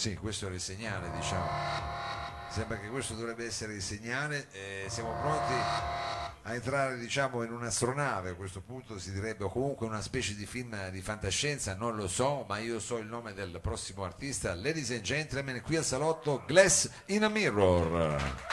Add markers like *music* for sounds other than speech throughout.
Sì, questo era il segnale, diciamo. Sembra che questo dovrebbe essere il segnale. Eh, siamo pronti a entrare, diciamo, in un'astronave a questo punto, si direbbe, comunque una specie di film di fantascienza, non lo so, ma io so il nome del prossimo artista. Ladies and gentlemen, qui al salotto Glass in a Mirror.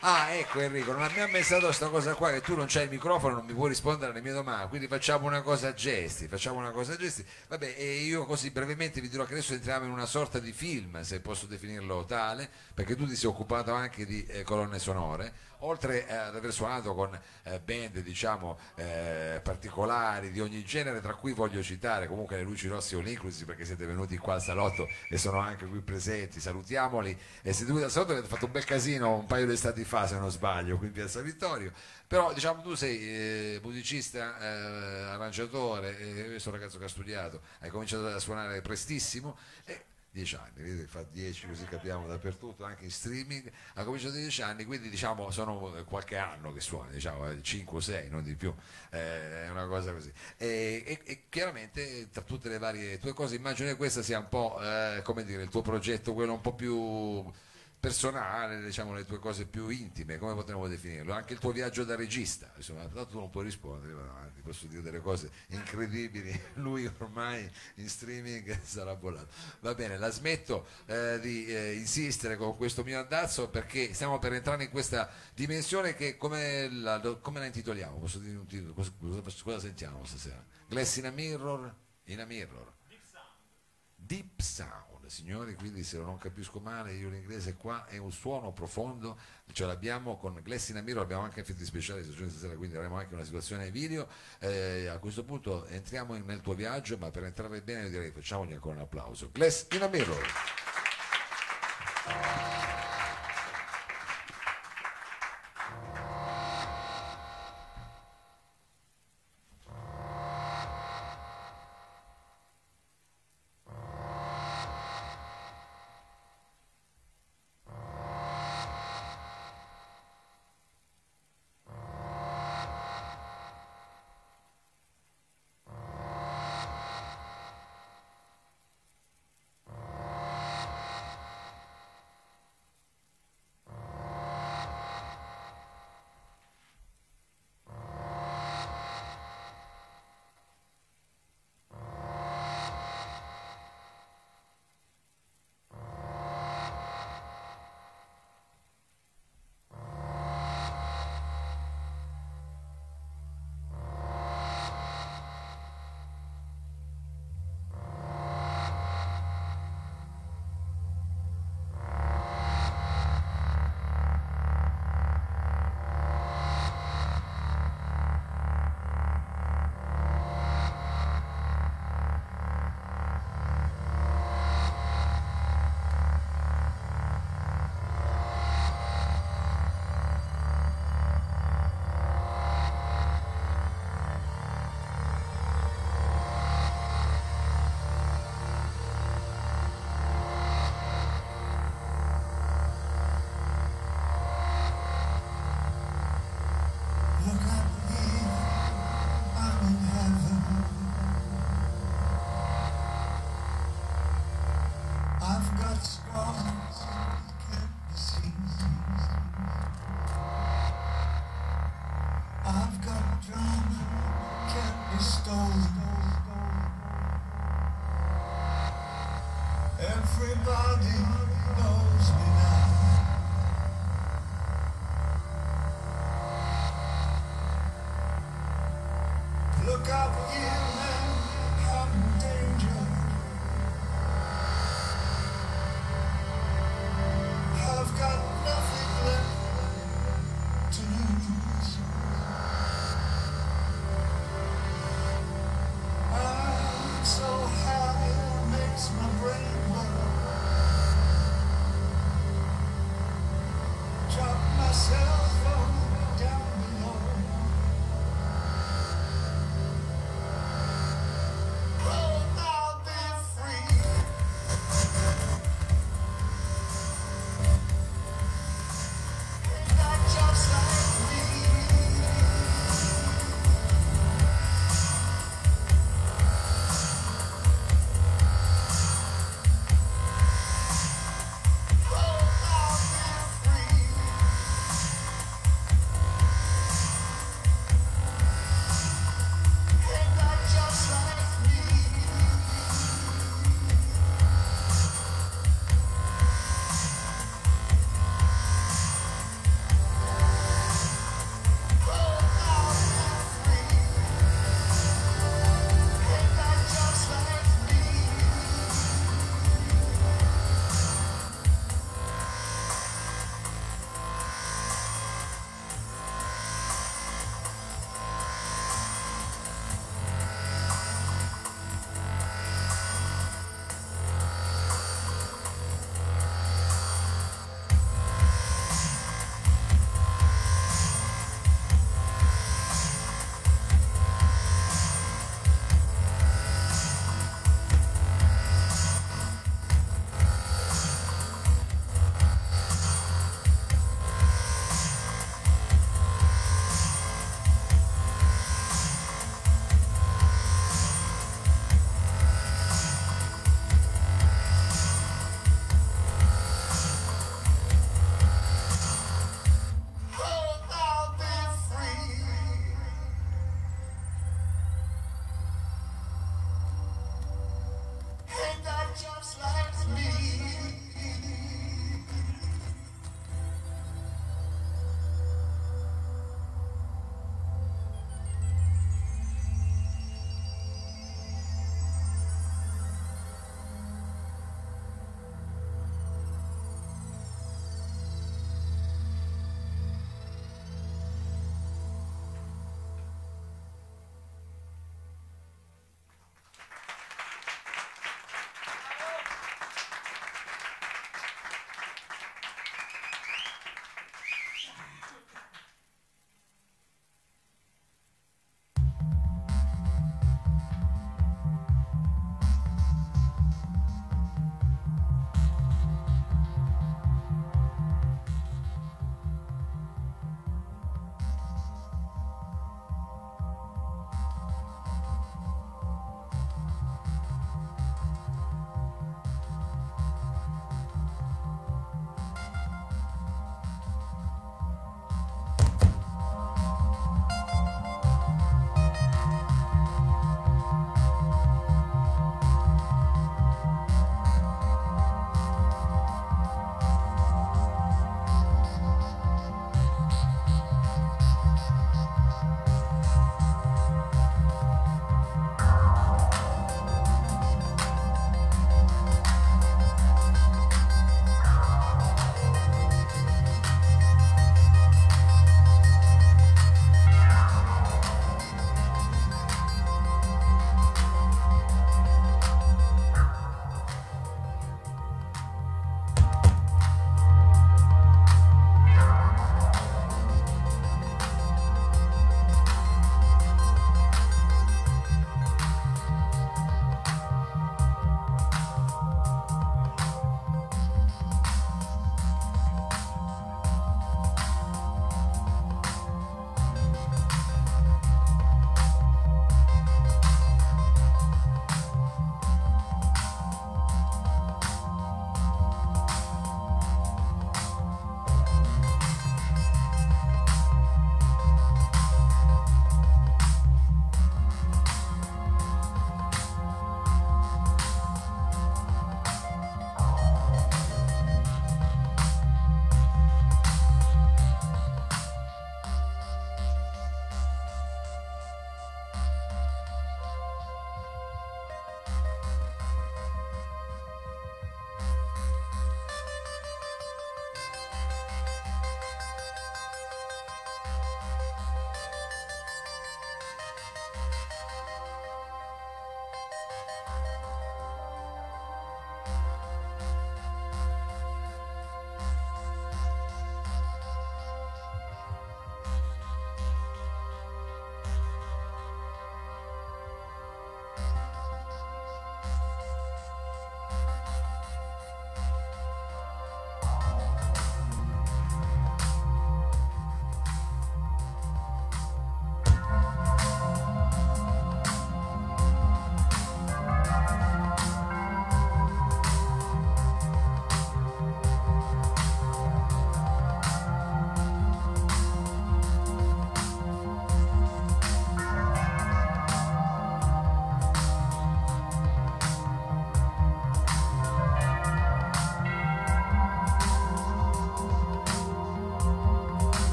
Ah, ecco Enrico, non abbiamo pensato a questa cosa qua, che tu non c'hai il microfono, non mi puoi rispondere alle mie domande, quindi facciamo una cosa a gesti, facciamo una cosa a gesti. Vabbè, e io così brevemente vi dirò che adesso entriamo in una sorta di film, se posso definirlo tale, perché tu ti sei occupato anche di eh, colonne sonore, oltre eh, ad aver suonato con eh, band diciamo eh, particolari di ogni genere, tra cui voglio citare comunque le Luci Rossi Oliclusi, perché siete venuti qua al salotto e sono anche qui presenti, salutiamoli, e seduti al salotto avete fatto un bel casino un paio di estati fa se non sbaglio qui in Piazza Vittorio. Però diciamo tu sei musicista arrangiatore io sono un ragazzo che ha studiato hai cominciato a suonare prestissimo e dieci anni, vedete, fa dieci così capiamo dappertutto, anche in streaming, ha cominciato a dieci anni, quindi diciamo sono qualche anno che suona, diciamo 5 o 6, non di più, eh, è una cosa così. E, e, e, chiaramente tra tutte le varie tue cose immagino che questa sia un po', eh, come dire, il tuo progetto, quello un po' più personale, diciamo le tue cose più intime, come potremmo definirlo? Anche il tuo viaggio da regista, insomma, tanto tu non puoi rispondere, ma ti posso dire delle cose incredibili, *laughs* lui ormai in streaming *laughs* sarà bollato. Va bene, la smetto eh, di eh, insistere con questo mio andazzo perché stiamo per entrare in questa dimensione che come la, come la intitoliamo? Posso dire un titolo? Cosa, cosa sentiamo stasera? Glass in a mirror? In a mirror. Deep sound. Deep sound signori, quindi se non capisco male io l'inglese qua è un suono profondo, ce l'abbiamo con Glessina Miro, abbiamo anche effetti speciali stasera, quindi avremo anche una situazione video. Eh, a questo punto entriamo nel tuo viaggio, ma per entrare bene io direi facciamogli ancora un applauso. Glessina Miro. Everybody knows me now.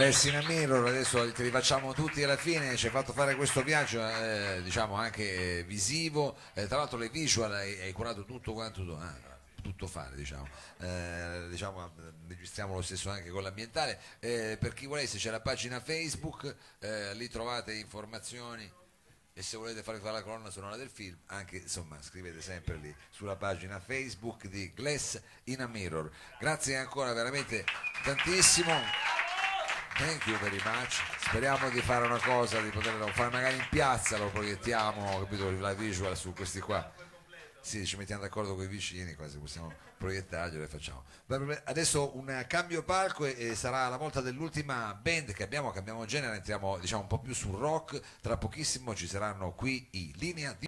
Gressina Mirror, adesso te li facciamo tutti alla fine, ci hai fatto fare questo viaggio eh, diciamo anche eh, visivo, eh, tra l'altro le visual hai, hai curato tutto quanto tu, ah, tutto fare diciamo, eh, diciamo registriamo lo stesso anche con l'ambientale, Eh, per chi volesse c'è la pagina Facebook, lì trovate informazioni e se volete fare la colonna sonora del film anche insomma scrivete sempre lì sulla pagina Facebook di Glass in a Mirror. Grazie ancora veramente tantissimo Thank you very much. Speriamo di fare una cosa, di poterlo fare magari in piazza, lo proiettiamo, capito, la visual su questi qua. Sì, ci mettiamo d'accordo con i vicini, quasi possiamo proiettarglielo e facciamo. Adesso un cambio palco e, sarà la volta dell'ultima band che abbiamo, cambiamo genere, entriamo diciamo un po' più sul rock. Tra pochissimo ci saranno qui i Linea di